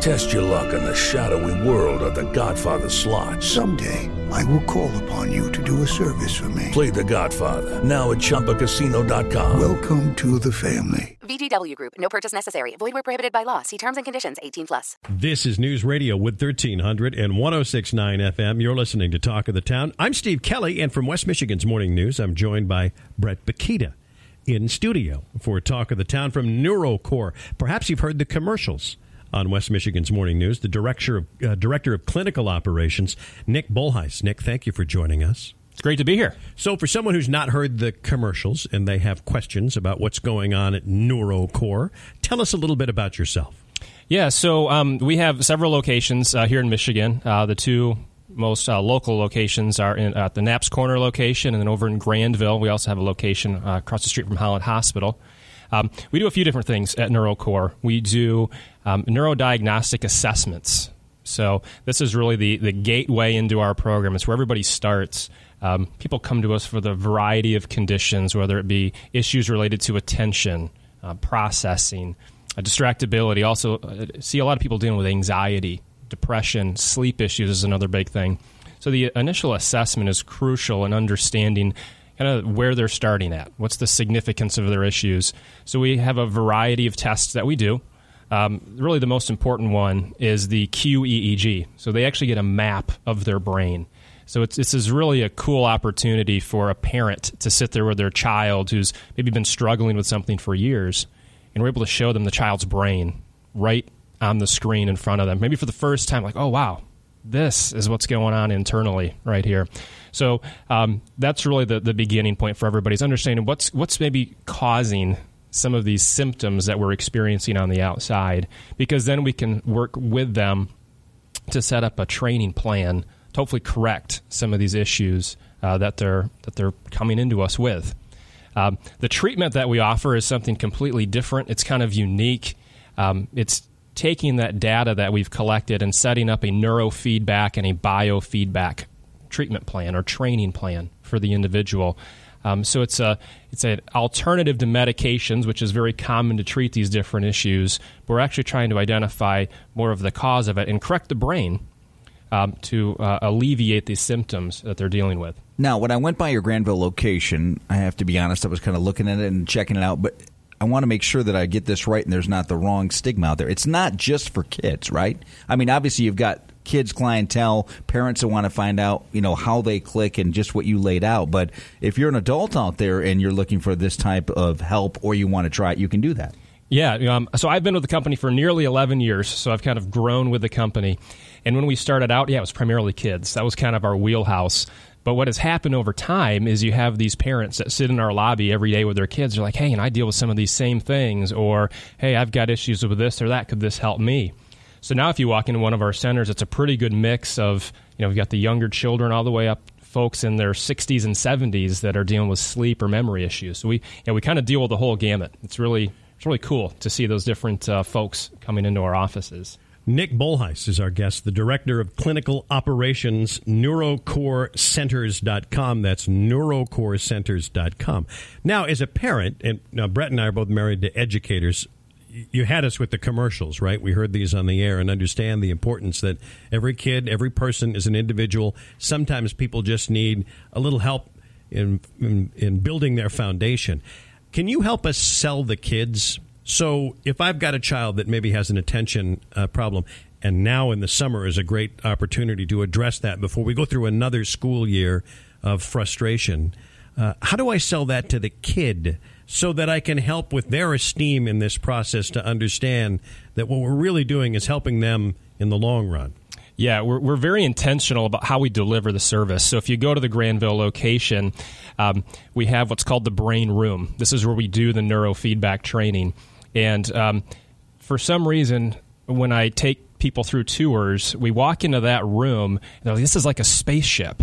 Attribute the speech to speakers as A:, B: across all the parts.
A: Test your luck in the shadowy world of The Godfather slot.
B: Someday, I will call upon you to do a service for me.
A: Play The Godfather now at ChumbaCasino.com.
B: Welcome to the family.
C: VGW Group. No purchase necessary. Void where prohibited by law. See terms and conditions. 18 plus.
D: This is News Radio with 1300 and 1069 FM. You're listening to Talk of the Town. I'm Steve Kelly, and from West Michigan's Morning News, I'm joined by Bret Bakita in studio for Talk of the Town from NeuroCore. Perhaps you've heard the commercials on West Michigan's Morning News. The director of, uh, director of clinical operations, Nick Bolhuis. Nick, thank you for joining us.
E: It's great to be here.
D: So, for someone who's not heard the commercials and they have questions about what's going on at NeuroCore, tell us a little bit about yourself.
E: Yeah, so um, we have several locations uh, here in Michigan. Uh, the two most uh, local locations are in, at the Knapp's Corner location, and then over in Grandville, we also have a location uh, across the street from Holland Hospital. Um, we do a few different things at NeuroCore. We do um, neurodiagnostic assessments. So this is really the, the gateway into our program. It's where everybody starts. Um, people come to us for the variety of conditions, whether it be issues related to attention, uh, processing, uh, distractibility. Also, uh, see a lot of people dealing with anxiety, depression, sleep issues is another big thing. So the initial assessment is crucial in understanding kind of where they're starting at. What's the significance of their issues? So we have a variety of tests that we do. Um, really, the most important one is the QEEG. So they actually get a map of their brain. So this is really a cool opportunity for a parent to sit there with their child who's maybe been struggling with something for years, and we're able to show them the child's brain right on the screen in front of them. Maybe for the first time, like, oh wow, this is what's going on internally right here. So um, that's really the, the beginning point for everybody's understanding what's what's maybe causing some of these symptoms that we're experiencing on the outside, because then we can work with them to set up a training plan to hopefully correct some of these issues uh, that they're that they're coming into us with. Um, the treatment that we offer is something completely different. It's kind of unique. Um, it's taking that data that we've collected and setting up a neurofeedback and a biofeedback treatment plan or training plan for the individual. Um, so it's a it's an alternative to medications, which is very common to treat these different issues. But we're actually trying to identify more of the cause of it and correct the brain um, to uh, alleviate these symptoms that they're dealing with.
F: Now, when I went by your Grandville location, I have to be honest, I was kind of looking at it and checking it out, but I want to make sure that I get this right and there's not the wrong stigma out there. It's not just for kids, right? I mean, obviously you've got kids clientele, parents that want to find out, you know, how they click and just what you laid out. But if you're an adult out there and you're looking for this type of help or you want to try it, you can do that.
E: Yeah. Um, so I've been with the company for nearly 11 years. So I've kind of grown with the company. And when we started out, yeah, it was primarily kids. That was kind of our wheelhouse. But what has happened over time is you have these parents that sit in our lobby every day with their kids. They're like, hey, and I deal with some of these same things. Or, hey, I've got issues with this or that. Could this help me? So now if you walk into one of our centers, it's a pretty good mix of, you know, we've got the younger children all the way up folks in their 60s and 70s that are dealing with sleep or memory issues. So we, you know, we kind of deal with the whole gamut. It's really, it's really cool to see those different uh, folks coming into our offices.
D: Nick Bolhuis is our guest, the director of clinical operations, neurocorecenters.com. That's neurocorecenters.com. Now, as a parent, and now Bret and I are both married to educators, you had us with the commercials, right? We heard these on the air and understand the importance that every kid, every person is an individual. Sometimes people just need a little help in, in, in building their foundation. Can you help us sell the kids so if I've got a child that maybe has an attention uh, problem, and now in the summer is a great opportunity to address that before we go through another school year of frustration, uh, how do I sell that to the kid so that I can help with their esteem in this process to understand that what we're really doing is helping them in the long run?
E: Yeah, we're, we're very intentional about how we deliver the service. So if you go to the Grandville location, um, we have what's called the brain room. This is where we do the neurofeedback training. And um, for some reason, when I take people through tours, we walk into that room, and like, this is like a spaceship.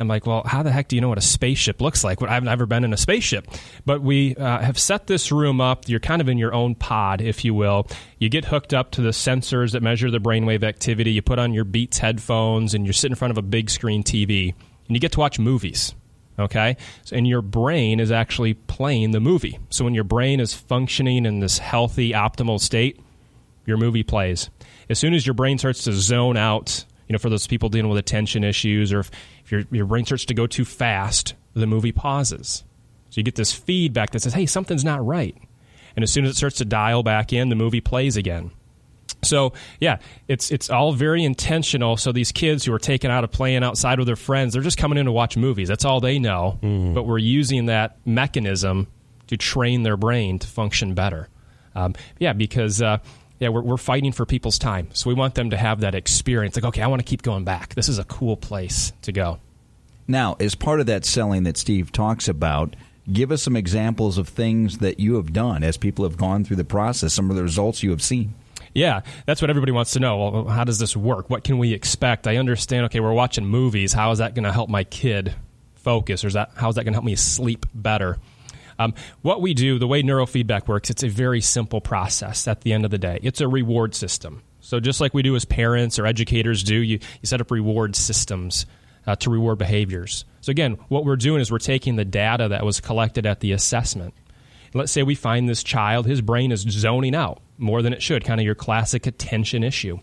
E: I'm like, well, how the heck do you know what a spaceship looks like? I've never been in a spaceship. But we uh, have set this room up. You're kind of in your own pod, if you will. You get hooked up to the sensors that measure the brainwave activity. You put on your Beats headphones, and you're sitting in front of a big screen TV, and you get to watch movies. Okay? And your brain is actually playing the movie. So when your brain is functioning in this healthy, optimal state, your movie plays. As soon as your brain starts to zone out, you know, for those people dealing with attention issues, or if, if your, your brain starts to go too fast, the movie pauses. So you get this feedback that says, hey, something's not right. And as soon as it starts to dial back in, the movie plays again. So yeah, it's it's all very intentional. So these kids who are taken out of playing outside with their friends, they're just coming in to watch movies. That's all they know. Mm. But we're using that mechanism to train their brain to function better. Um, yeah, because uh, yeah, we're, we're fighting for people's time. So we want them to have that experience. Like, okay, I want to keep going back. This is a cool place to go.
F: Now, as part of that selling that Steve talks about, give us some examples of things that you have done as people have gone through the process, some of the results you have seen.
E: Yeah, that's what everybody wants to know. Well, how does this work? What can we expect? I understand, okay, we're watching movies. How is that going to help my kid focus? Or is that, how is that going to help me sleep better? Um, what we do, the way neurofeedback works, it's a very simple process at the end of the day. It's a reward system. So just like we do as parents or educators do, you, you set up reward systems uh, to reward behaviors. So again, what we're doing is we're taking the data that was collected at the assessment. Let's say we find this child, his brain is zoning out more than it should, kind of your classic attention issue.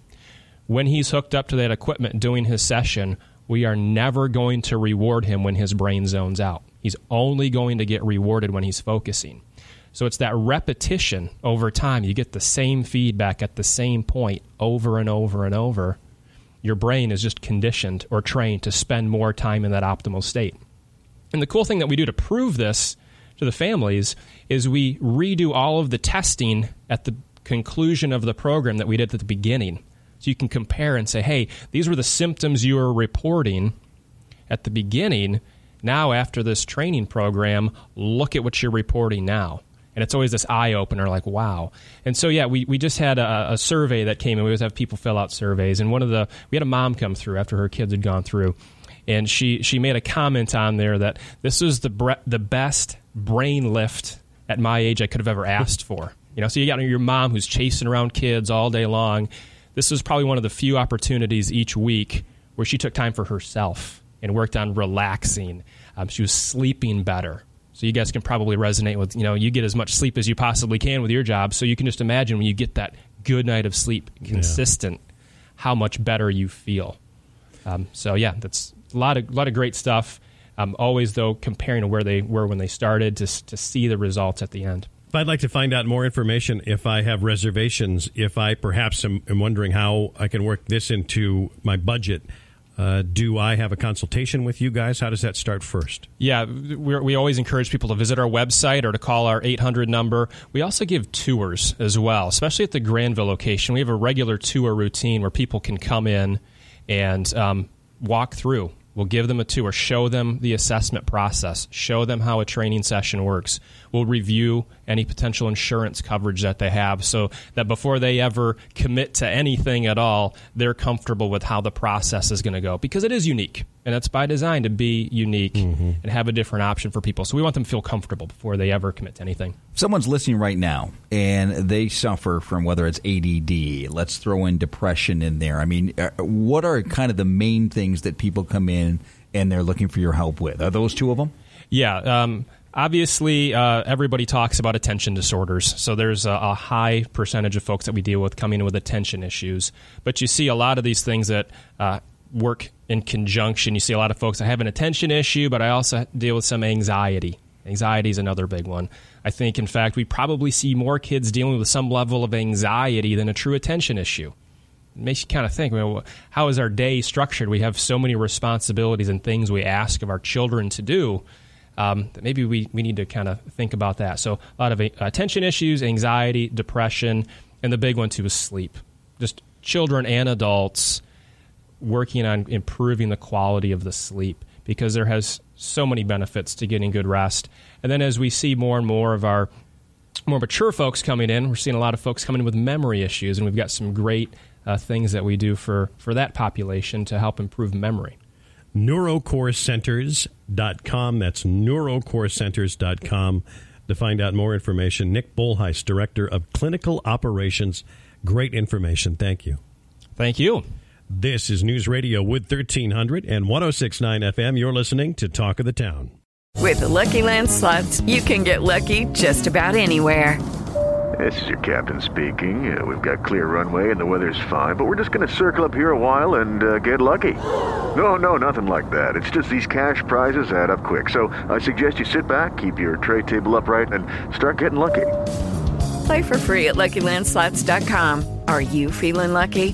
E: When he's hooked up to that equipment doing his session, we are never going to reward him when his brain zones out. He's only going to get rewarded when he's focusing. So it's that repetition over time. You get the same feedback at the same point over and over and over. Your brain is just conditioned or trained to spend more time in that optimal state. And the cool thing that we do to prove this to the families is we redo all of the testing at the conclusion of the program that we did at the beginning. So you can compare and say, hey, these were the symptoms you were reporting at the beginning now, after this training program, look at what you're reporting now. And it's always this eye opener, like, wow. And so, yeah, we, we just had a, a survey that came in. We always have people fill out surveys. And one of the, we had a mom come through after her kids had gone through. And she, she made a comment on there that this was the, bre- the best brain lift at my age I could have ever asked for. You know, so you got your mom who's chasing around kids all day long. This was probably one of the few opportunities each week where she took time for herself and worked on relaxing. Um, she was sleeping better. So you guys can probably resonate with, you know, you get as much sleep as you possibly can with your job. So you can just imagine when you get that good night of sleep consistent, yeah. how much better you feel. Um, so yeah, that's a lot of, lot of great stuff. Um, always though comparing to where they were when they started to, to see the results at the end.
D: If I'd like to find out more information, if I have reservations, if I perhaps am, am wondering how I can work this into my budget, uh, do I have a consultation with you guys? How does that start first?
E: Yeah, we always encourage people to visit our website or to call our 800 number. We also give tours as well, especially at the Grandville location. We have a regular tour routine where people can come in and um, walk through. We'll give them a tour, show them the assessment process, show them how a training session works. We'll review any potential insurance coverage that they have so that before they ever commit to anything at all, they're comfortable with how the process is going to go because it is unique. And that's by design to be unique mm-hmm. and have a different option for people. So we want them to feel comfortable before they ever commit to anything.
F: Someone's listening right now and they suffer from whether it's ADD, let's throw in depression in there. I mean, uh, what are kind of the main things that people come in and they're looking for your help with? Are those two of them?
E: Yeah. Um, obviously, uh, everybody talks about attention disorders. So there's a, a, high percentage of folks that we deal with coming in with attention issues. But you see a lot of these things that uh, work in conjunction. You see a lot of folks I have an attention issue, but I also deal with some anxiety. Anxiety is another big one. I think, in fact, we probably see more kids dealing with some level of anxiety than a true attention issue. It makes you kind of think, well, how is our day structured? We have so many responsibilities and things we ask of our children to do um, maybe we, we need to kind of think about that. So, a lot of attention issues, anxiety, depression, and the big one too is sleep. Just children and adults working on improving the quality of the sleep because there has so many benefits to getting good rest. And then as we see more and more of our more mature folks coming in, we're seeing a lot of folks coming in with memory issues, and we've got some great uh, things that we do for, for that population to help improve memory.
D: neurocorecenters.com. That's neurocorecenters.com to find out more information. Nick Bolhuis, Director of Clinical Operations. Great information. Thank you.
E: Thank you.
D: This is News Radio Wood 1300 and 1069 FM. You're listening to Talk of the Town.
G: With the Lucky Land slots, you can get lucky just about anywhere.
H: This is your captain speaking. Uh, we've got clear runway and the weather's fine, but we're just going to circle up here a while and uh, get lucky. No, no, nothing like that. It's just these cash prizes add up quick. So I suggest you sit back, keep your tray table upright, and start getting lucky.
G: Play for free at LuckyLandSlots.com. Are you feeling lucky?